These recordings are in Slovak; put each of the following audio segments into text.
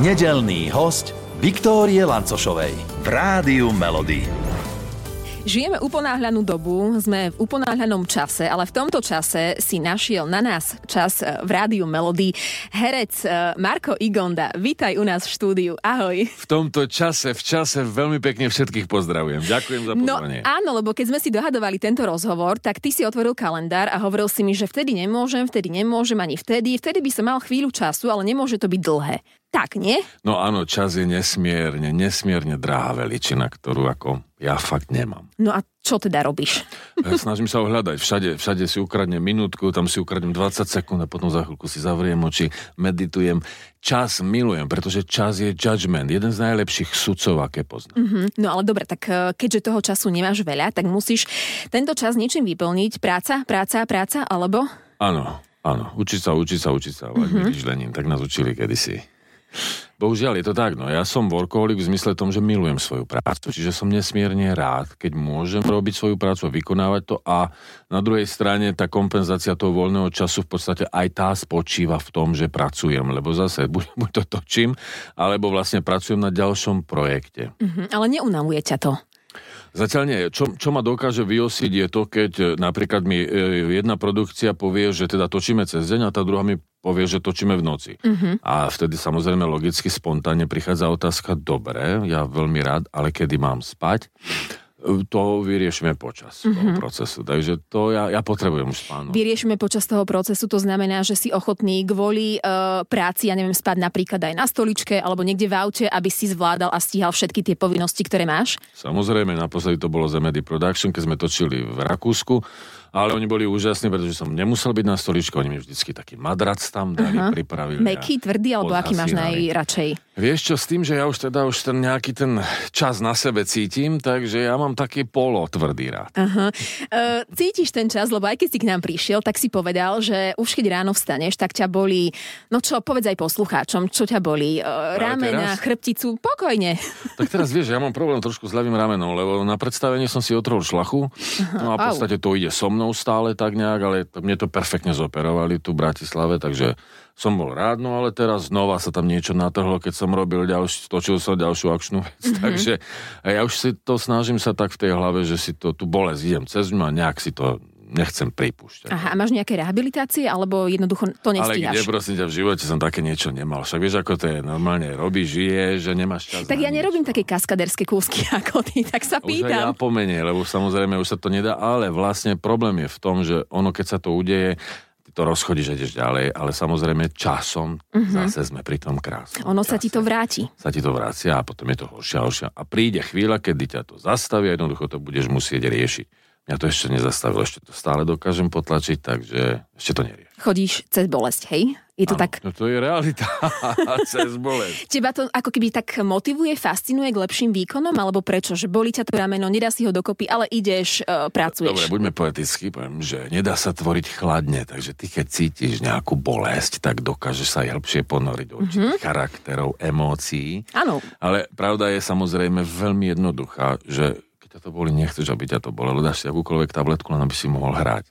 Nedelný host Viktórie Lancošovej v Rádiu Melody. Žijeme uponáhľanú dobu, sme v uponáhľanom čase, ale v tomto čase si našiel na nás čas e, v rádiu Melody herec e, Marko Igonda. Vítaj u nás v štúdiu. Ahoj. V tomto čase, v čase veľmi pekne všetkých pozdravujem. Ďakujem za No pozvanie. áno, lebo keď sme si dohadovali tento rozhovor, tak ty si otvoril kalendár a hovoril si mi, že vtedy nemôžem, vtedy nemôžem ani vtedy. Vtedy by som mal chvíľu času, ale nemôže to byť dlhé. Tak, nie? No áno, čas je nesmierne, nesmierne drahá veličina, ktorú ako ja fakt nemám. No a čo teda robíš? Snažím sa ho hľadať. Všade, všade si ukradnem minútku, tam si ukradnem 20 sekúnd a potom za chvíľku si zavriem oči, meditujem. Čas milujem, pretože čas je judgment. Jeden z najlepších sudcov, aké poznám. Mhm. No ale dobre, tak e, keďže toho času nemáš veľa, tak musíš tento čas niečím vyplniť. Práca, práca, práca, alebo... Áno, áno. Učiť sa, učiť sa, učiť sa. Mhm. Mm-hmm. Lenin, tak nás učili kedysi. Bohužiaľ je to tak, no ja som workoholik v zmysle tom, že milujem svoju prácu, čiže som nesmierne rád, keď môžem robiť svoju prácu a vykonávať to a na druhej strane tá kompenzácia toho voľného času v podstate aj tá spočíva v tom, že pracujem, lebo zase buď, buď to točím, alebo vlastne pracujem na ďalšom projekte. Mhm, ale neunavuje ťa to. Zatiaľ nie. Čo, čo ma dokáže vyosiť je to, keď e, napríklad mi e, jedna produkcia povie, že teda točíme cez deň a tá druhá mi povie, že točíme v noci. Mhm. A vtedy samozrejme logicky, spontánne prichádza otázka, dobre, ja veľmi rád, ale kedy mám spať? E, To vyriešime počas Mhm. toho procesu. Takže to ja, ja potrebujem už spánok. Vyriešime počas toho procesu, to znamená, že si ochotný kvôli uh, práci, ja neviem, spať napríklad aj na stoličke alebo niekde v aute, aby si zvládal a stíhal všetky tie povinnosti, ktoré máš. Samozrejme, naposledy to bolo Zemedy Production, keď sme točili v Rakúsku, ale oni boli úžasní, pretože som nemusel byť na stoličku, oni mi vždycky taký madrac tam dali, Aha. pripravili. Meký, tvrdý, alebo aký máš najradšej? Vieš čo, s tým, že ja už teda už ten nejaký ten čas na sebe cítim, takže ja mám taký polo tvrdý rád. Aha. Uh, cítiš ten čas, lebo aj keď si k nám prišiel, tak si povedal, že už keď ráno vstaneš, tak ťa bolí, no čo, povedz aj poslucháčom, čo ťa bolí, uh, ramena, teraz? chrbticu, pokojne. Tak teraz vieš, ja mám problém trošku s ľavým ramenom, lebo na predstavení som si otrol šlachu, no a v podstate to ide so mnou stále tak nejak, ale to- mne to perfektne zoperovali tu v Bratislave, takže som bol rád, no ale teraz znova sa tam niečo natrhlo, keď som robil ďalší, točil som ďalšiu akčnú vec, Mhm. mm-hmm. takže ja už si to snažím sa tak v tej hlave, že si to, tú bolesť idem cez ňu a nejak si to nechcem pripúšťať. Aha, a máš nejaké rehabilitácie, alebo jednoducho to Ale kde, nestíhaš? prosím ťa, v živote som také niečo nemal. Však vieš, ako to je, normálne robíš, žiješ, že nemáš čas Tak ja nič. nerobím také kaskaderské kúsky ako ty, tak sa Už aj ja pýtam. pomenej, lebo samozrejme už sa to nedá, ale vlastne problém je v tom, že ono, keď sa to udeje, ty to rozchodíš a ideš ďalej, ale samozrejme časom zase sme pri tom krásnom. Ono sa ti čase. to vráti. sa ti to vracia a potom je to horšia horšia. A príde chvíľa, kedy ťa to zastaví a jednoducho to budeš musieť riešiť. Mňa to ešte nezastavilo, ešte to stále dokážem potlačiť, takže ešte to neriešim. Chodíš cez bolesť, hej? Je to Áno, tak... No to je realita. Cez bolesť. Teba to ako keby tak motivuje, fascinuje k lepším výkonom, alebo prečo? Že boli ťa to rameno, nedá si ho dokopy, ale ideš, uh, pracuješ. Dobre, buďme poetickí, poviem, že nedá sa tvoriť chladne, takže ty keď cítiš nejakú bolesť, tak dokážeš sa aj hĺbšie ponoriť do Mhm. charakterov, emócií. Áno, Ale pravda je samozrejme veľmi jednoduchá, že ťa to boli, nechceš, aby ťa to bolelo, dáš si akúkoľvek tabletku, len aby si mohol hrať.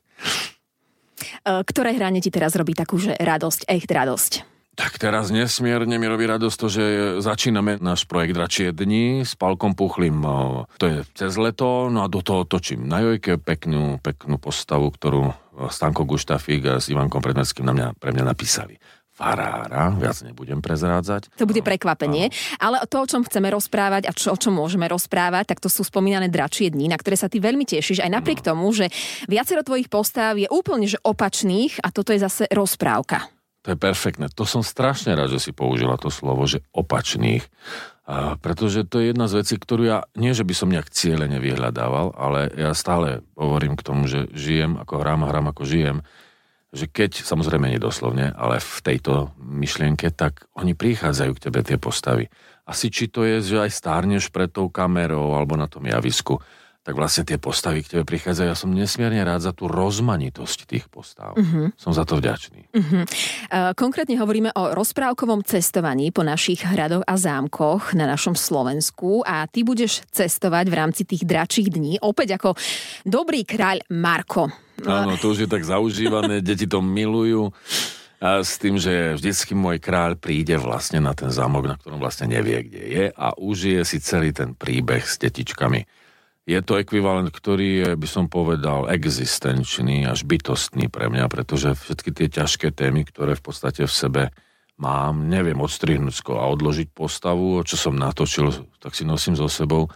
uh, ktoré hranie ti teraz robí takú, že radosť, echt radosť? Tak teraz nesmierne mi robí radosť to, že začíname náš projekt Dračie dni s Palkom Puchlým. o, To je cez leto, no a do toho točím na Jojke peknú, peknú postavu, ktorú Stanko Guštafík a s Ivankom Predmeckým na mňa, pre mňa napísali. Farára, viac nebudem prezrádzať. To bude prekvapenie. Ale to, o čom chceme rozprávať a čo, o čom môžeme rozprávať, tak to sú spomínané dračie dni, na ktoré sa ty veľmi tešíš, aj napriek tomu, že viacero tvojich postáv je úplne že opačných a toto je zase rozprávka. To je perfektné. To som strašne rád, že si použila to slovo, že opačných. A pretože to je jedna z vecí, ktorú ja, nie že by som nejak cieľene vyhľadával, ale ja stále hovorím k tomu, že žijem ako hrám a hrám ako žijem, že keď, samozrejme nedoslovne, ale v tejto myšlienke, tak oni prichádzajú k tebe tie postavy. Asi či to je, že aj stárneš pred tou kamerou alebo na tom javisku, tak vlastne tie postavy k tebe prichádzajú. Ja som nesmierne rád za tú rozmanitosť tých postav. Mm-hmm. Som za to vďačný. Uh, Konkrétne hovoríme o rozprávkovom cestovaní po našich hradoch a zámkoch na našom Slovensku a ty budeš cestovať v rámci tých dračích dní, opäť ako dobrý kráľ Marko. Áno, to už je tak zaužívané, deti to milujú. A s tým, že vždycky môj kráľ príde vlastne na ten zámok, na ktorom vlastne nevie, kde je a užije si celý ten príbeh s detičkami. Je to ekvivalent, ktorý je, by som povedal, existenčný až bytostný pre mňa, pretože všetky tie ťažké témy, ktoré v podstate v sebe mám, neviem odstrihnúť a odložiť postavu, čo som natočil, tak si nosím so sebou.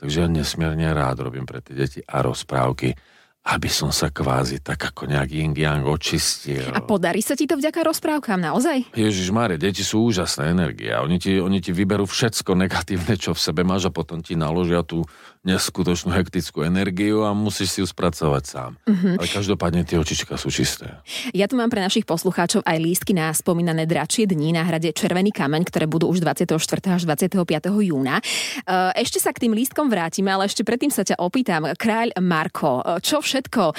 Takže ja nesmierne rád robím pre tie deti a rozprávky aby som sa kvázi tak ako nejak yin yang očistil. A podarí sa ti to vďaka rozprávkam, naozaj? Ježiš Mare, deti sú úžasné energie. Oni ti, oni ti vyberú všetko negatívne, čo v sebe máš a potom ti naložia tú neskutočnú hektickú energiu a musíš si ju spracovať sám. Uh-huh. Ale každopádne tie očička sú čisté. Ja tu mám pre našich poslucháčov aj lístky na spomínané dračie dni na hrade Červený kameň, ktoré budú už 24. až 25. júna. Ešte sa k tým lístkom vrátime, ale ešte predtým sa ťa opýtam. Kráľ Marko, čo všetko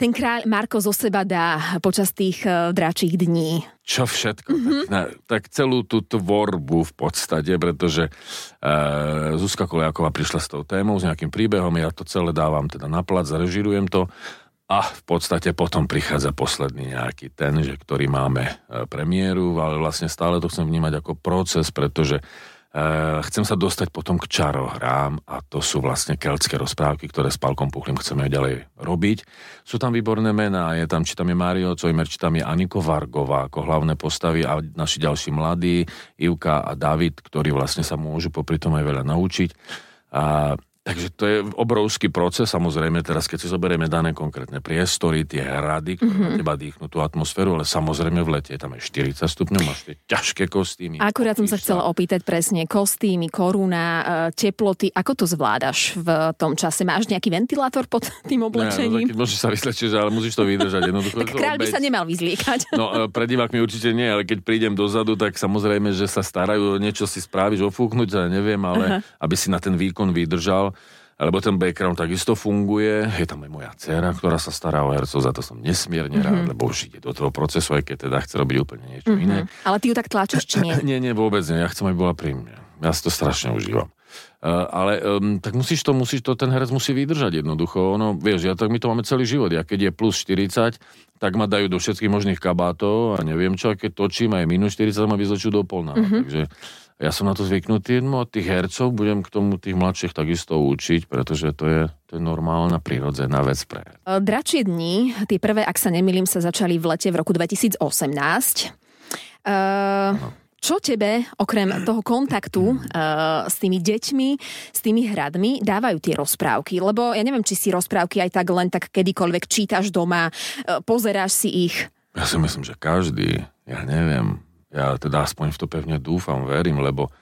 ten kráľ Marko zo seba dá počas tých e, dračích dní? Čo všetko. Mm-hmm. Tak, na, tak celú tú tvorbu v podstate, pretože uh, Zuzka Kolejáková prišla s tou témou, s nejakým príbehom, ja to celé dávam teda na plac, zarežirujem to a v podstate potom prichádza posledný nejaký ten, že ktorý máme uh, premiéru, ale vlastne stále to chcem vnímať ako proces, pretože chcem sa dostať potom k čarohrám a to sú vlastne keltské rozprávky, ktoré s Palkom Puchlým chceme ďalej robiť. Sú tam výborné mená, je tam, či tam je Mario Cojmer, či tam je Aniko Vargová ako hlavné postavy a naši ďalší mladí, Ivka a David, ktorí vlastne sa môžu popri tom aj veľa naučiť. A Takže to je obrovský proces, samozrejme, teraz keď si zoberieme dané konkrétne priestory, tie hrady, ktoré mm-hmm. na teba dýchnú tú atmosféru, ale samozrejme v lete je tam aj 40 stupňov, máš tie ťažké kostýmy. Akurát som sa chcela opýtať presne, kostýmy, koruna, e, teploty, ako to zvládaš v tom čase? Máš nejaký ventilátor pod tým oblečením? Ne, no, môžeš sa vyslečiť, ale musíš to vydržať. Jednoducho, tak kráľ by sa nemal vyzliekať. No, e, pre divákmi určite nie, ale keď prídem dozadu, tak samozrejme, že sa starajú, niečo si spraviť, ofúknuť, ja neviem, ale uh-huh. aby si na ten výkon vydržal lebo ten background takisto funguje. Je tam aj moja dcera, ktorá sa stará o hercov, za to som nesmierne mm-hmm. rád, lebo už ide do toho procesu, aj keď teda chce robiť úplne niečo mm-hmm. iné. Ale ty ju tak tlačíš, či nie? nie, nie, vôbec nie. Ja chcem, aby bola pri mne. Ja si to strašne užívam. Uh, ale um, tak musíš to, musíš to, ten herec musí vydržať jednoducho. Ono, vieš, ja tak my to máme celý život. Ja keď je plus 40, tak ma dajú do všetkých možných kabátov a neviem čo, a keď točím a je minus 40, ma vyzlečú do polná. Mm-hmm. Takže ja som na to zvyknutý, no tých hercov budem k tomu tých mladších takisto učiť, pretože to je, to je normálna, prirodzená vec pre. Dračie dni, tie prvé, ak sa nemýlim, sa začali v lete v roku 2018. Uh, čo tebe, okrem toho kontaktu uh, s tými deťmi, s tými hradmi, dávajú tie rozprávky? Lebo ja neviem, či si rozprávky aj tak len tak kedykoľvek čítaš doma, uh, pozeráš si ich. Ja si myslím, že každý, ja neviem, ja teda aspoň v to pevne dúfam, verím, lebo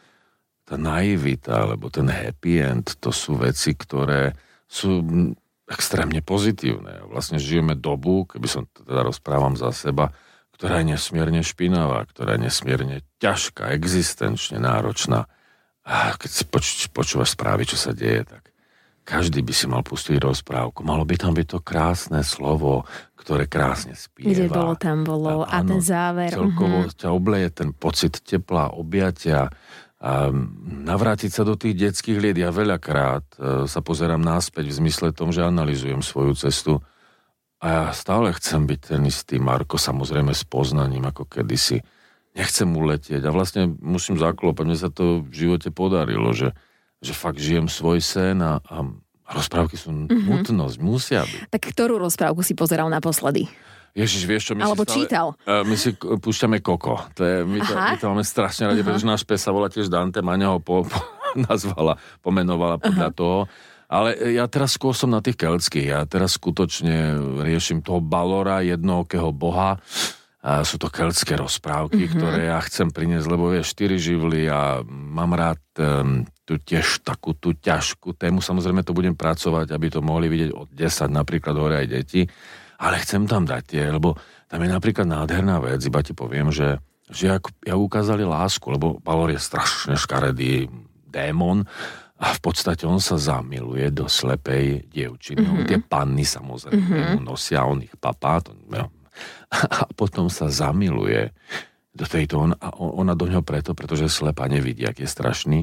tá naivita, alebo ten happy end, to sú veci, ktoré sú extrémne pozitívne. Vlastne žijeme dobu, keby som teda rozprávam za seba, ktorá je nesmierne špinavá, ktorá je nesmierne ťažká, existenčne náročná. A keď si poč- počúvaš správy, čo sa deje, tak každý by si mal pustiť rozprávku. Malo by tam byť to krásne slovo, ktoré krásne spieva. Kde bolo, tam bolo. A, a ten záver. Celkovo uh-huh. ťa obleje ten pocit tepla, objatia. A navrátiť sa do tých detských liet. Ja veľakrát e, sa pozerám náspäť v zmysle tom, že analizujem svoju cestu. A ja stále chcem byť ten istý Marko, samozrejme s poznaním, ako kedysi. Nechcem uletieť a vlastne musím zaklopať. Mne sa to v živote podarilo, že že fakt žijem svoj sen a, a rozprávky sú mm-hmm. nutnosť, musia byť. Tak ktorú rozprávku si pozeral naposledy? Ježiš, vieš čo, my Alebo si stále, čítal. Uh, my si púšťame Koko. To je, my, to, my to máme strašne radi, uh-huh. pretože náš pes sa volá tiež Dante, Maňa ho po, po, nazvala, pomenovala podľa uh-huh. toho. Ale ja teraz skôr som na tých keltských. Ja teraz skutočne riešim toho Balora, jednookého boha. A sú to keltské rozprávky, mm-hmm. ktoré ja chcem priniesť, lebo je štyri živly a mám rád um, tú tiež takú tú ťažkú tému. Samozrejme to budem pracovať, aby to mohli vidieť od 10 napríklad hore aj deti. Ale chcem tam dať tie, lebo tam je napríklad nádherná vec, iba ti poviem, že, že ak, ja ukázali lásku, lebo Balor je strašne škaredý démon a v podstate on sa zamiluje do slepej dievčiny. Mm-hmm. Tie panny samozrejme mm-hmm. nosia, on ich papá, to, ja, a potom sa zamiluje do tejto, on, a ona do ňoho preto, pretože slepa nevidí, ak je strašný,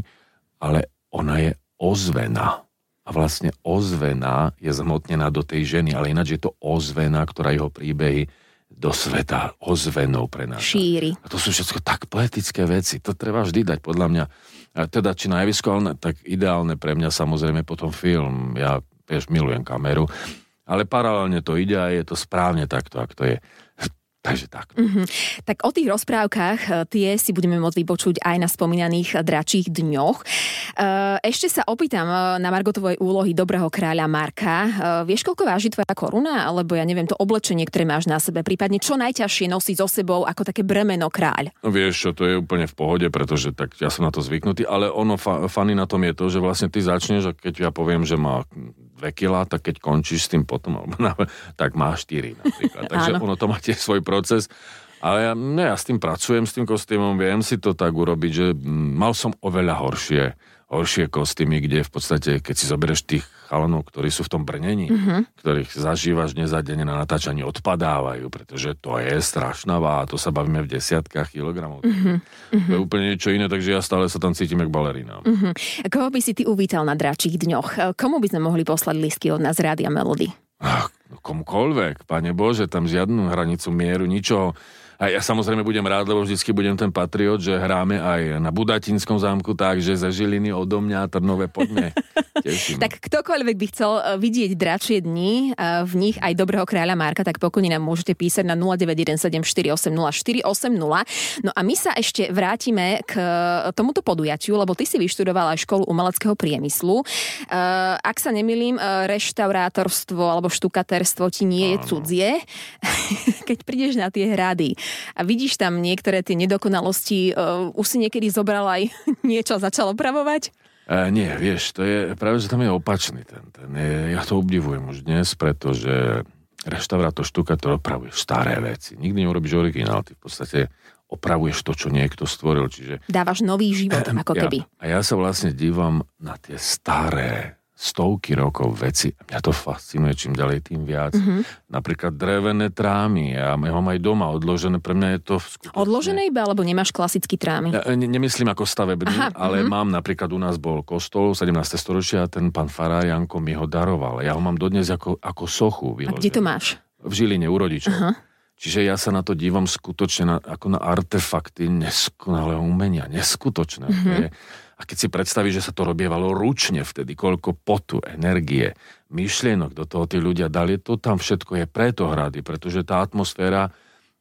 ale ona je ozvená. A vlastne ozvená je zhmotnená do tej ženy, ale ináč je to ozvená, ktorá jeho príbehy do sveta ozvenou pre nás. Šíri. A to sú všetko tak poetické veci. To treba vždy dať, podľa mňa. A teda, či najvysko, tak ideálne pre mňa samozrejme potom film. Ja, vieš, milujem kameru. Ale paralelne to ide a je to správne takto, ak to je. Takže tak. Mm-hmm. Tak o tých rozprávkach e, tie si budeme môcť vypočuť aj na spomínaných dračích dňoch. E, ešte sa opýtam e, na Margo tvojej úlohy dobrého kráľa Marka. Vieš, koľko váži tvoja koruna? Alebo ja neviem, to oblečenie, ktoré máš na sebe. Prípadne čo najťažšie nosí so sebou ako také bremeno kráľ? No vieš čo, to je úplne v pohode, pretože tak ja som na to zvyknutý, ale ono fa- fany na tom je to, že vlastne ty začneš a keď ja poviem, že má 2 kg, tak keď končíš s tým potom, tak má 4 napríklad. Takže ono to má tiež svoj proces. Ale ja, ne, ja s tým pracujem, s tým kostýmom, viem si to tak urobiť, že mal som oveľa horšie horšie kostýmy, kde v podstate, keď si zoberieš tých chalanov, ktorí sú v tom brnení, mm-hmm. ktorých zažívaš nezadene na natáčaní, odpadávajú, pretože to je strašná váha, to sa bavíme v desiatkách kilogramov. Mm-hmm. To je úplne niečo iné, takže ja stále sa tam cítim jak balerina. Mm-hmm. Koho by si ty uvítal na dračích dňoch? Komu by sme mohli poslať listky od nás Rádia Melody? Ach, komukoľvek, pane Bože, tam žiadnu hranicu mieru, ničoho a ja samozrejme budem rád, lebo vždycky budem ten patriot, že hráme aj na Budatinskom zámku, takže ze Žiliny odo mňa Trnové poďme. tak ktokoľvek by chcel eh, vidieť dračie dni, eh, v nich aj dobrého kráľa Marka, tak pokojne nám môžete písať na 0917480480. No a my sa ešte vrátime k eh, tomuto podujatiu, lebo ty si vyštudovala aj školu umeleckého priemyslu. Ak sa nemilím, reštaurátorstvo alebo štukatérstvo ti nie je cudzie. Keď prídeš na tie hrady, a vidíš tam niektoré tie nedokonalosti, uh, už si niekedy zobral aj niečo začal opravovať? E, nie, vieš, to je práve, že tam je opačný ten. ten je, ja to obdivujem už dnes, pretože reštaurátor štuka to opravuje staré veci. Nikdy neurobíš originál, ty v podstate opravuješ to, čo niekto stvoril. Čiže... Dávaš nový život, ako keby. Ja, a ja sa vlastne dívam na tie staré stovky rokov veci. Mňa to fascinuje, čím ďalej, tým viac. Mm-hmm. Napríklad drevené trámy. Ja mám aj doma odložené. Pre mňa je to skutočne... Odložené iba, alebo nemáš klasický trámy? Ja, ne, nemyslím ako stavebný, Aha, ale mm-hmm. mám napríklad u nás bol kostol 17. storočia a ten pán Farár Janko mi ho daroval. Ja ho mám dodnes ako, ako sochu. Vyložený. A kde to máš? V Žiline, u rodičov. Aha. Čiže ja sa na to dívam skutočne na, ako na artefakty neskonalého umenia. Neskutočné. Mm-hmm. Je, a keď si predstavíš, že sa to robievalo ručne vtedy, koľko potu, energie, myšlienok do toho tí ľudia dali, to tam všetko je preto hrady, pretože tá atmosféra,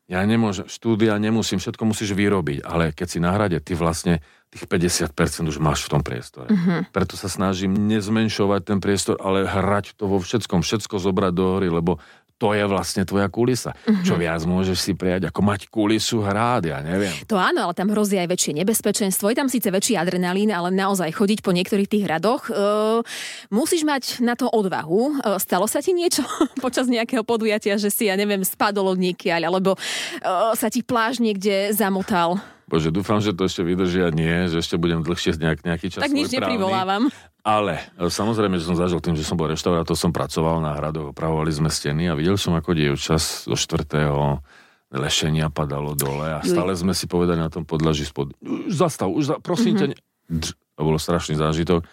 ja nemôžem, štúdia nemusím, všetko musíš vyrobiť, ale keď si na hrade, ty vlastne tých 50% už máš v tom priestore. Mm-hmm. Preto sa snažím nezmenšovať ten priestor, ale hrať to vo všetkom, všetko zobrať do hory, lebo to je vlastne tvoja kulisa. Mm-hmm. Čo viac môžeš si prijať, ako mať kulisu hrád, ja neviem. To áno, ale tam hrozí aj väčšie nebezpečenstvo. Je tam síce väčší adrenalín, ale naozaj chodiť po niektorých tých hradoch uh, musíš mať na to odvahu. Uh, stalo sa ti niečo počas nejakého podujatia, že si, ja neviem, spadol od niekiaľ, alebo uh, sa ti pláž niekde zamotal? Bože, dúfam, že to ešte vydrží a nie, že ešte budem dlhšie nejak, nejaký čas Tak nič neprivolávam. Ale e, samozrejme, že som zažil tým, že som bol reštaurátor, som pracoval na hradoch, opravovali sme steny a videl som, ako čas do štvrtého lešenia padalo dole a stále sme si povedali na tom podlaží spod... Už zastav, už za... prosím mm-hmm. ťa... Ne... To bolo strašný zážitok.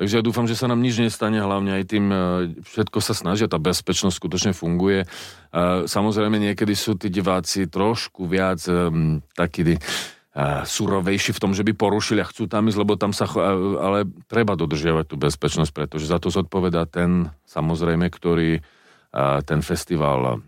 Takže ja dúfam, že sa nám nič nestane, hlavne aj tým, e, všetko sa snažia, tá bezpečnosť skutočne funguje. E, samozrejme, niekedy sú tí diváci trošku viac takí surovejší v tom, že by porušili a chcú tam ísť, lebo tam sa... Ale treba dodržiavať tú bezpečnosť, pretože za to zodpovedá ten, samozrejme, ktorý ten festival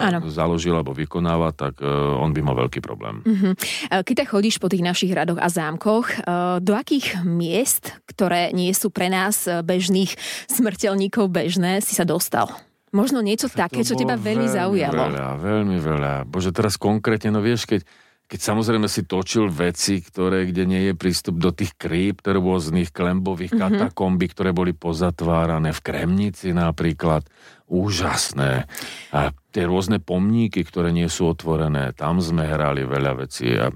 ano. založil alebo vykonáva, tak e, on by mal veľký problém. Uh-huh. Keď tak chodíš po tých našich radoch a zámkoch, e, do akých miest, ktoré nie sú pre nás e, bežných smrteľníkov bežné, si sa dostal? Možno niečo také, čo teba veľmi, veľmi zaujalo. Veľa, veľmi veľa. Bože, teraz konkrétne, no vieš, keď keď samozrejme si točil veci, ktoré, kde nie je prístup do tých krýp, rôznych klembových mm-hmm. katakomby, ktoré boli pozatvárané v Kremnici napríklad. Úžasné. A tie rôzne pomníky, ktoré nie sú otvorené, tam sme hrali veľa vecí. A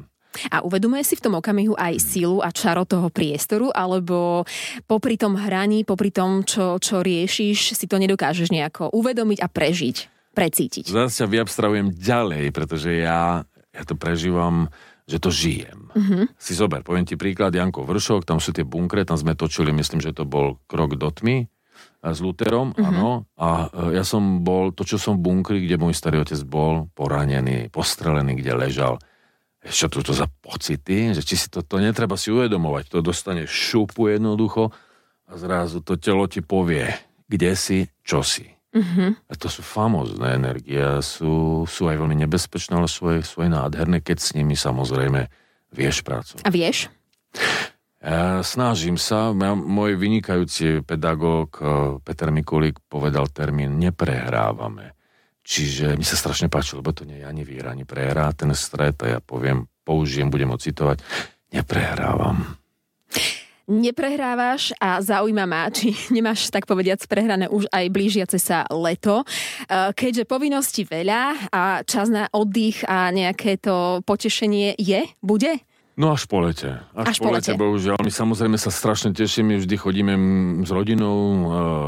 a uvedomuje si v tom okamihu aj sílu a čaro toho priestoru, alebo popri tom hraní, popri tom, čo, čo riešiš, si to nedokážeš nejako uvedomiť a prežiť, precítiť? Zase sa vyabstravujem ďalej, pretože ja ja to prežívam, že to žijem. Mm-hmm. Si zober, poviem ti príklad, Janko Vršok, tam sú tie bunkre, tam sme točili, myslím, že to bol krok do tmy. s Luterom, mm-hmm. áno. A e, ja som bol, to čo som v bunkri, kde môj starý otec bol, poranený, postrelený, kde ležal. Čo to, to za pocity, že či si to, to netreba si uvedomovať, to dostane šupu jednoducho a zrazu to telo ti povie, kde si, čo si. Mm-hmm. A to sú famózne energie, sú, sú aj veľmi nebezpečné, ale sú aj, sú aj nádherné, keď s nimi samozrejme vieš pracovať. A vieš? Ja snažím sa, môj vynikajúci pedagóg eh, Peter Mikulík povedal termín neprehrávame. Čiže mi sa strašne páči, lebo to nie je ani víra, ani prehra, ten stret a ja poviem, použijem, budem ocitovať, neprehrávam. Neprehrávaš a zaujíma ma, či nemáš tak povediac prehrané už aj blížiace sa leto. Eh, keďže povinnosti veľa a čas na oddych a nejaké to potešenie je, bude? No až po lete. Až, až po lete, bohužiaľ. My samozrejme sa strašne tešíme, vždy chodíme s rodinou, e,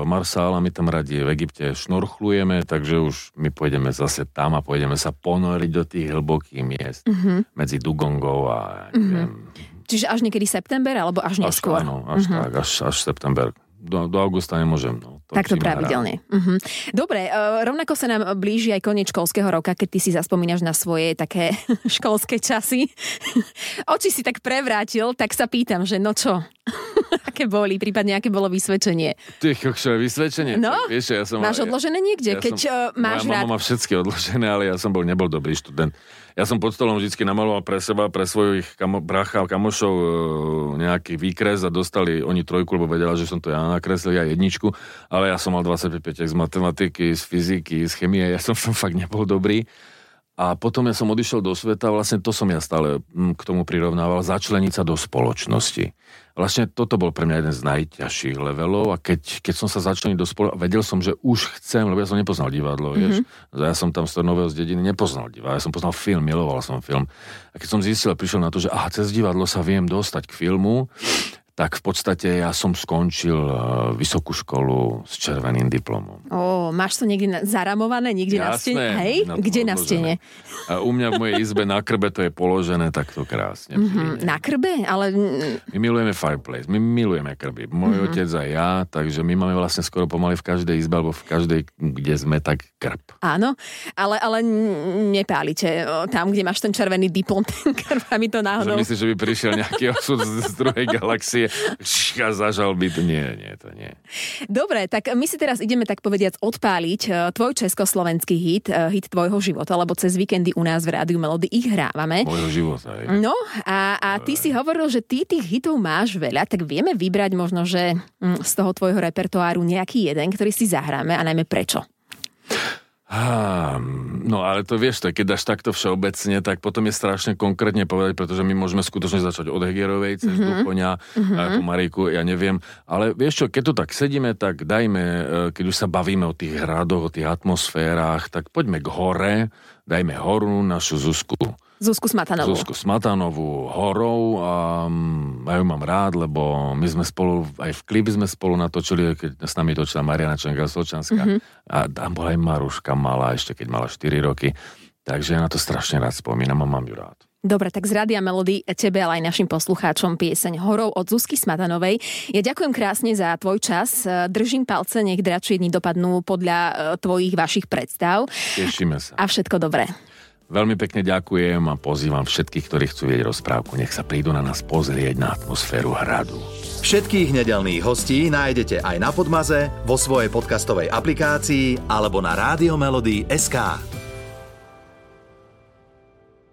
Marsála, my tam radi v Egypte šnorchlujeme, takže už my pôjdeme zase tam a pôjdeme sa ponoriť do tých hlbokých miest mm-hmm. medzi Dugongou a neviem. Čiže až niekedy september, alebo až neskôr? Až, áno, až mm-hmm. tak, až, až september do, do augusta nemôžem. No, to Takto pravidelne. Uh-huh. Dobre, uh, rovnako sa nám blíži aj koniec školského roka, keď ty si zaspomínaš na svoje také školské časy. Oči si tak prevrátil, tak sa pýtam, že no čo? aké boli, prípadne aké bolo vysvedčenie? Ty kokšové vysvedčenie? No, tak, vieš, ja som, máš odložené niekde? Ja keď som, uh, máš moja rád... mama má všetky odložené, ale ja som bol, nebol dobrý študent ja som pod stolom vždy namaloval pre seba, pre svojich kamo, bracha a kamošov e, nejaký výkres a dostali oni trojku, lebo vedela, že som to ja nakreslil, ja jedničku, ale ja som mal 25 z matematiky, z fyziky, z chemie, ja som, som fakt nebol dobrý. A potom ja som odišiel do sveta, vlastne to som ja stále mm, k tomu prirovnával, začleniť sa do spoločnosti. Vlastne toto bol pre mňa jeden z najťažších levelov a keď, keď som sa začlenil do spoločnosti, vedel som, že už chcem, lebo ja som nepoznal divadlo, mm-hmm. vieš. Ja som tam z nového z dediny nepoznal divadlo, ja som poznal film, miloval som film. A keď som zistil prišiel na to, že aha, cez divadlo sa viem dostať k filmu, tak v podstate ja som skončil eh, vysokú školu s červeným diplomom. Ó, máš to niekde na, zaramované, niekde Jasné, na stene? Hej? Na Kde na stene? A u mňa v mojej izbe na krbe to je položené takto krásne. Mm-hmm, na krbe? Ale... My milujeme fireplace, my milujeme krby. Môj mm-hmm. otec a ja, takže my máme vlastne skoro pomaly v každej izbe, alebo v každej, kde sme, tak krb. Áno, ale, ale nepálite tam, kde máš ten červený diplom, ten krb a mi to náhodou... Že myslíš, že by prišiel nejaký osud z druhej galaxie a zažal by to. Nie, nie, to nie. Dobre, tak my si teraz ideme tak povediac odpáliť e, tvoj československý hit, e, hit tvojho života, lebo cez víkendy u nás v Rádiu Melody ich hrávame. Môjho života, aj. No a, a ty si hovoril, že ty tých hitov máš veľa, tak vieme vybrať možno, že mm, z toho tvojho repertoáru nejaký jeden, ktorý si zahráme a najmä prečo? Ah, no ale to vieš, to, keď dáš takto všeobecne, tak potom je strašne konkrétne povedať, pretože my môžeme skutočne začať od Hegerovej cez mm-hmm. Duchoňa, mm-hmm. Mariku, ja neviem. Ale vieš čo, keď tu tak sedíme, tak dajme, e, keď už sa bavíme o tých hradoch, o tých atmosférach, tak poďme k hore, dajme horu našu Zuzku. Zuzku Smatanovú. Zuzku Smatanovú horou a mm, ja ju mám rád, lebo my sme spolu, aj v klipe sme spolu natočili, keď s nami točila Mariana Čenka Solčanská mm-hmm. a tam bola aj Maruška malá, ešte keď mala 4 roky. Takže ja na to strašne rád spomínam a mám ju rád. Dobre, tak z Rádia Melody tebe, ale aj našim poslucháčom pieseň Horou od Zuzky Smatanovej. Ja ďakujem krásne za tvoj čas. Držím palce, nech dračie dni dopadnú podľa e, tvojich vašich predstav. Tešíme sa. A všetko dobré. Veľmi pekne ďakujem a pozývam všetkých, ktorí chcú vidieť rozprávku. Nech sa prídu na nás pozrieť na atmosféru hradu. Všetkých nedelných hostí nájdete aj na Podmaze, vo svojej podcastovej aplikácii alebo na SK.